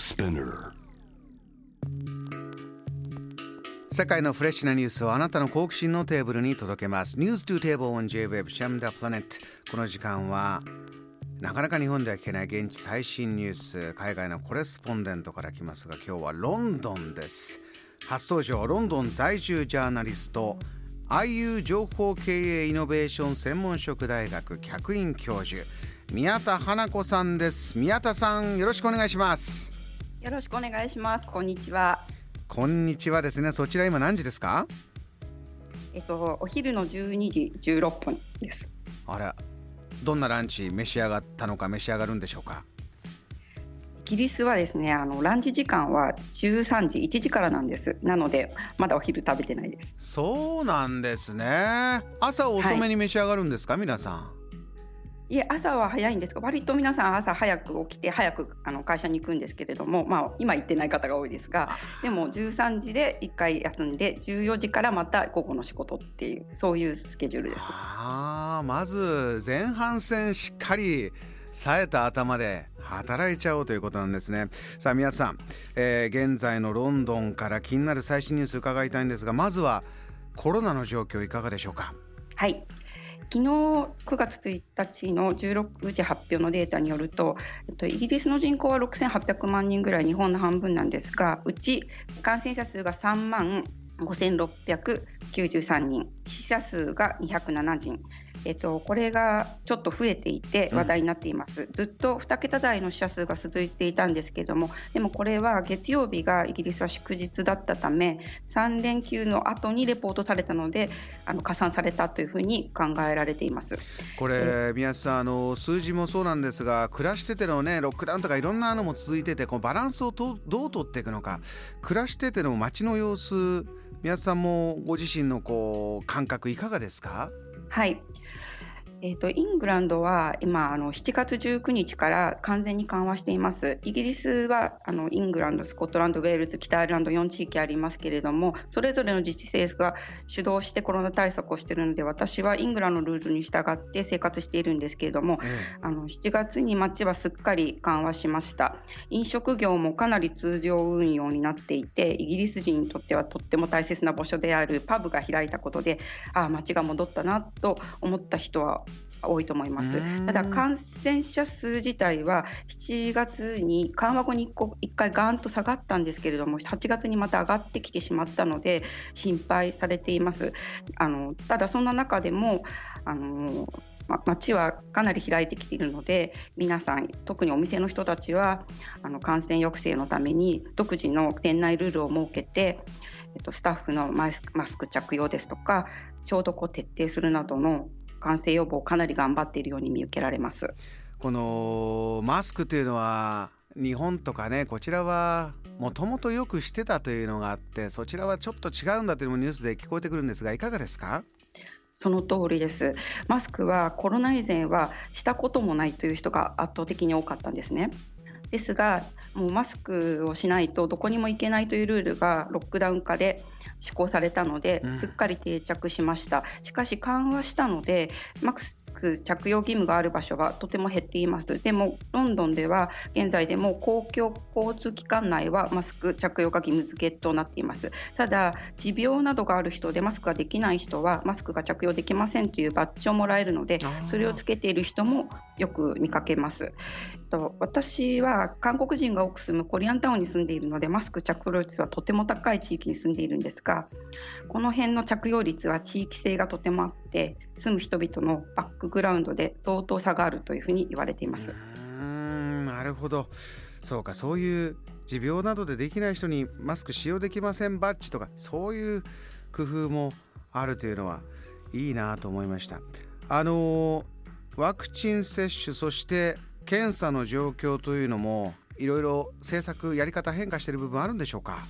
Spinner 世界のフレッシュなニュースをあなたの好奇心のテーブルに届けます。News to Table on J-Web シャムダプラネットこの時間はなかなか日本では聞けない現地最新ニュース。海外のコレスポンデントから来ますが今日はロンドンです。初登場ロンドン在住ジャーナリスト IU 情報経営イノベーション専門職大学客員教授宮田花子さんです。宮田さんよろしくお願いします。よろしくお願いします。こんにちは。こんにちはですねそちら今何時ですか？えっとお昼の12時16分です。あれどんなランチ召し上がったのか召し上がるんでしょうか？イギリスはですね、あのランチ時間は13時1時からなんです。なのでまだお昼食べてないです。そうなんですね朝遅めに召し上がるんですか、皆さんいえ朝は早いんですが、割と皆さん朝早く起きて早くあの会社に行くんですけれども、まあ今行ってない方が多いですが、でも13時で1回休んで14時からまた午後の仕事っていうそういうスケジュールです。あーまず前半戦しっかり冴えた頭で働いちゃおうということなんですねさあ皆さん、えー現在のロンドンから気になる最新ニュース伺いたいんですがまずはコロナの状況いかがでしょうか？はい。昨日9月1日の16時発表のデータによると、えっと、イギリスの人口は6800万人ぐらい、日本の半分なんですが、うち感染者数が3万5693人、死者数が207人、えっと、これがちょっと増えていて話題になっています、ずっと2桁台の死者数が続いていたんですけれども、でもこれは月曜日がイギリスは祝日だったため、3連休の後にレポートされたので、あの加算されたというふうに考えられています。これ宮下さんあの数字もそうなんですが暮らしててのねロックダウンとかいろんなのも続いててこうバランスをとどう取っていくのか暮らしてての街の様子宮下さんもご自身のこう感覚いかがですか？はい。えー、とイングランドは今あの7月19日から完全に緩和しています。イギリスはあのイングランド、スコットランド、ウェールズ、北アイルランド4地域ありますけれども、それぞれの自治政府が主導してコロナ対策をしているので、私はイングランドのルールに従って生活しているんですけれども、あの7月に街はすっかり緩和しました。飲食業もかなり通常運用になっていて、イギリス人にとってはとっても大切な場所であるパブが開いたことで、ああ、街が戻ったなと思った人は多いと思いますうん。ただ感染者数自体は7月に緩和後に 1, 1回ガーンと下がったんですけれども8月にまた上がってきてしまったので心配されています。あのただそんな中でもあのま街はかなり開いてきているので皆さん特にお店の人たちはあの感染抑制のために独自の店内ルールを設けて、えっと、スタッフのマスマスク着用ですとか消毒を徹底するなどの感染予防をかなり頑張っているように見受けられます。このマスクというのは日本とかねこちらはもともとよくしてたというのがあってそちらはちょっと違うんだというのもニュースで聞こえてくるんですがいかがですか？その通りです。マスクはコロナ以前はしたこともないという人が圧倒的に多かったんですね。ですが、もうマスクをしないとどこにも行けないというルールがロックダウン下で施行されたのでうん、すっかり定着しました。しかし緩和したので、マスク着用義務がある場所はとても減っています。でも、ロンドンでは現在でも公共交通機関内はマスク着用が義務付けとなっています。ただ、持病などがある人でマスクができない人はマスクが着用できませんというバッジをもらえるのでそれをつけている人もよく見かけます。と私は韓国人が多く住むコリアンタウンに住んでいるのでマスク着用率はとても高い地域に住んでいるんですがこの辺の着用率は地域性がとてもあって住む人々のバックグラウンドで相当差があるというふうに言われています。うんなるほどそうかそういう持病などでできない人にマスク使用できませんバッジとかそういう工夫もあるというのはいいなと思いましたあのワクチン接種そして検査の状況というのもいろいろ政策やり方変化している部分あるんでしょうか？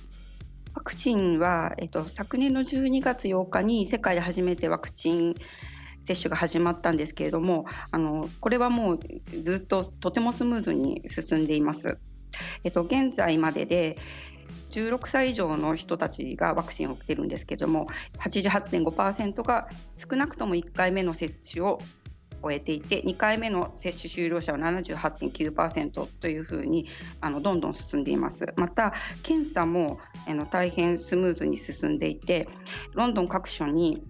ワクチンは、えっと、昨年の12月8日に世界で初めてワクチン接種が始まったんですけれどもあのこれはもうずっととてもスムーズに進んでいます。えっと、現在までで16歳以上の人たちがワクチンを打ってるんですけれども88.5%が少なくとも1回目の接種を終えていて2回目の接種終了者は78.9%というふうにあのどんどん進んでいます。また検査もあの大変スムーズに進んでいてロンドン各所に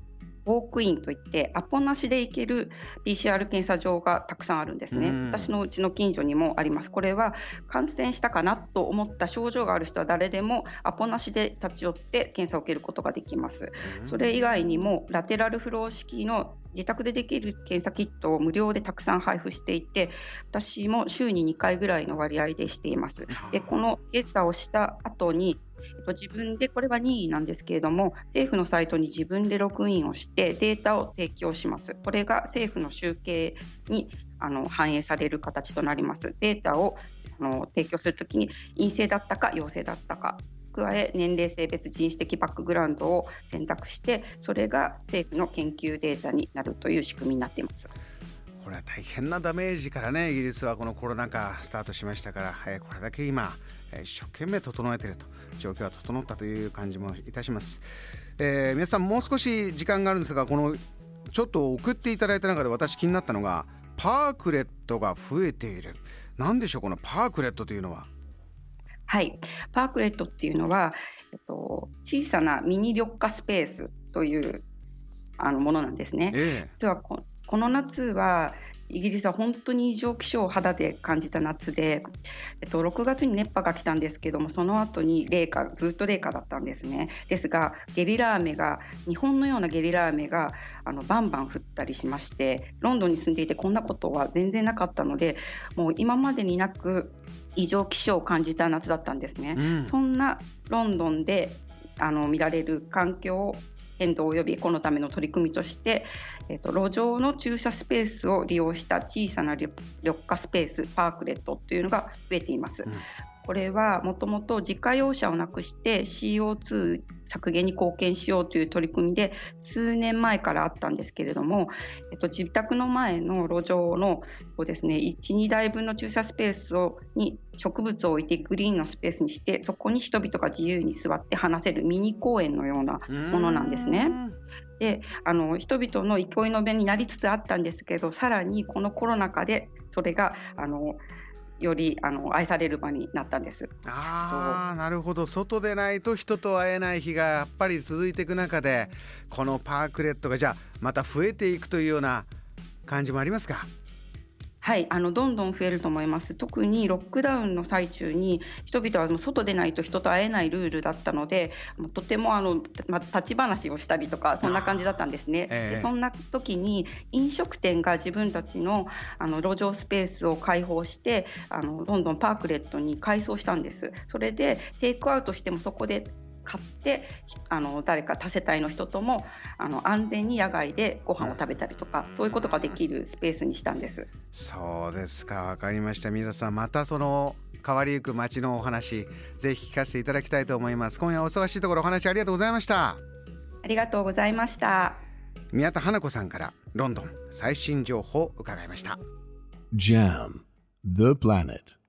ウォークインといってアポなしで行ける PCR 検査場がたくさんあるんですね、私のうちの近所にもあります。これは感染したかなと思った症状がある人は誰でもアポなしで立ち寄って検査を受けることができます。それ以外にもラテラルフロー式の自宅でできる検査キットを無料でたくさん配布していて私も週に2回ぐらいの割合でしています。でこの検査をした後にえっと、自分でこれは任意なんですけれども政府のサイトに自分でログインをしてデータを提供します。これが政府の集計にあの反映される形となります。データをあの提供するときに陰性だったか陽性だったか加え年齢性別人種的バックグラウンドを選択してそれが政府の研究データになるという仕組みになっています。これは大変なダメージからねイギリスはこのコロナ禍スタートしましたから、え、これだけ今、え、一生懸命整えていると状況は整ったという感じもいたします、えー、皆さんもう少し時間があるんですがこのちょっと送っていただいた中で私気になったのがパークレットが増えている。何でしょうこのパークレットというのは。はい。パークレットっていうのは、えっと、小さなミニ緑化スペースというあのものなんですね、ええ、実はここの夏はイギリスは本当に異常気象を肌で感じた夏で、えっと、6月に熱波が来たんですけどもその後に冷夏ずっと冷夏だったんですね。ですがゲリラ雨が日本のようなゲリラ雨があのバンバン降ったりしましてロンドンに住んでいてこんなことは全然なかったのでもう今までになく異常気象を感じた夏だったんですね、うん、そんなロンドンであの見られる環境変動及びこのための取り組みとして、えーと、路上の駐車スペースを利用した小さな緑化スペースパークレットというのが増えています。うんこれはもともと自家用車をなくして CO2 削減に貢献しようという取り組みで数年前からあったんですけれども、えっと、自宅の前の路上のこうです、ね、1、2台分の駐車スペースをに植物を置いてグリーンのスペースにしてそこに人々が自由に座って話せるミニ公園のようなものなんですね。であの人々の憩いの場になりつつあったんですけどさらにこのコロナ禍でそれがあのよりあの愛される場になったんです。ああなるほど外でないと人と会えない日がやっぱり続いていく中でこのパークレットがじゃあまた増えていくというような感じもありますか？はい、あのどんどん増えると思います。特にロックダウンの最中に人々はもう外でないと人と会えないルールだったので、もうとてもあのま立ち話をしたりとかそんな感じだったんですね。えー、でそんな時に飲食店が自分たちのあの路上スペースを開放してあのどんどんパークレットに改装したんです。それでテイクアウトしてもそこで買ってあの誰か多世帯の人ともあの安全に野外でご飯を食べたりとか、そういうことができるスペースにしたんです。そうですか。わかりました。皆さんまたその変わりゆく街のお話ぜひ聞かせていただきたいと思います。今夜お忙しいところお話ありがとうございました。ありがとうございました。宮田花子さんからロンドン最新情報を伺いました。JAM The Planet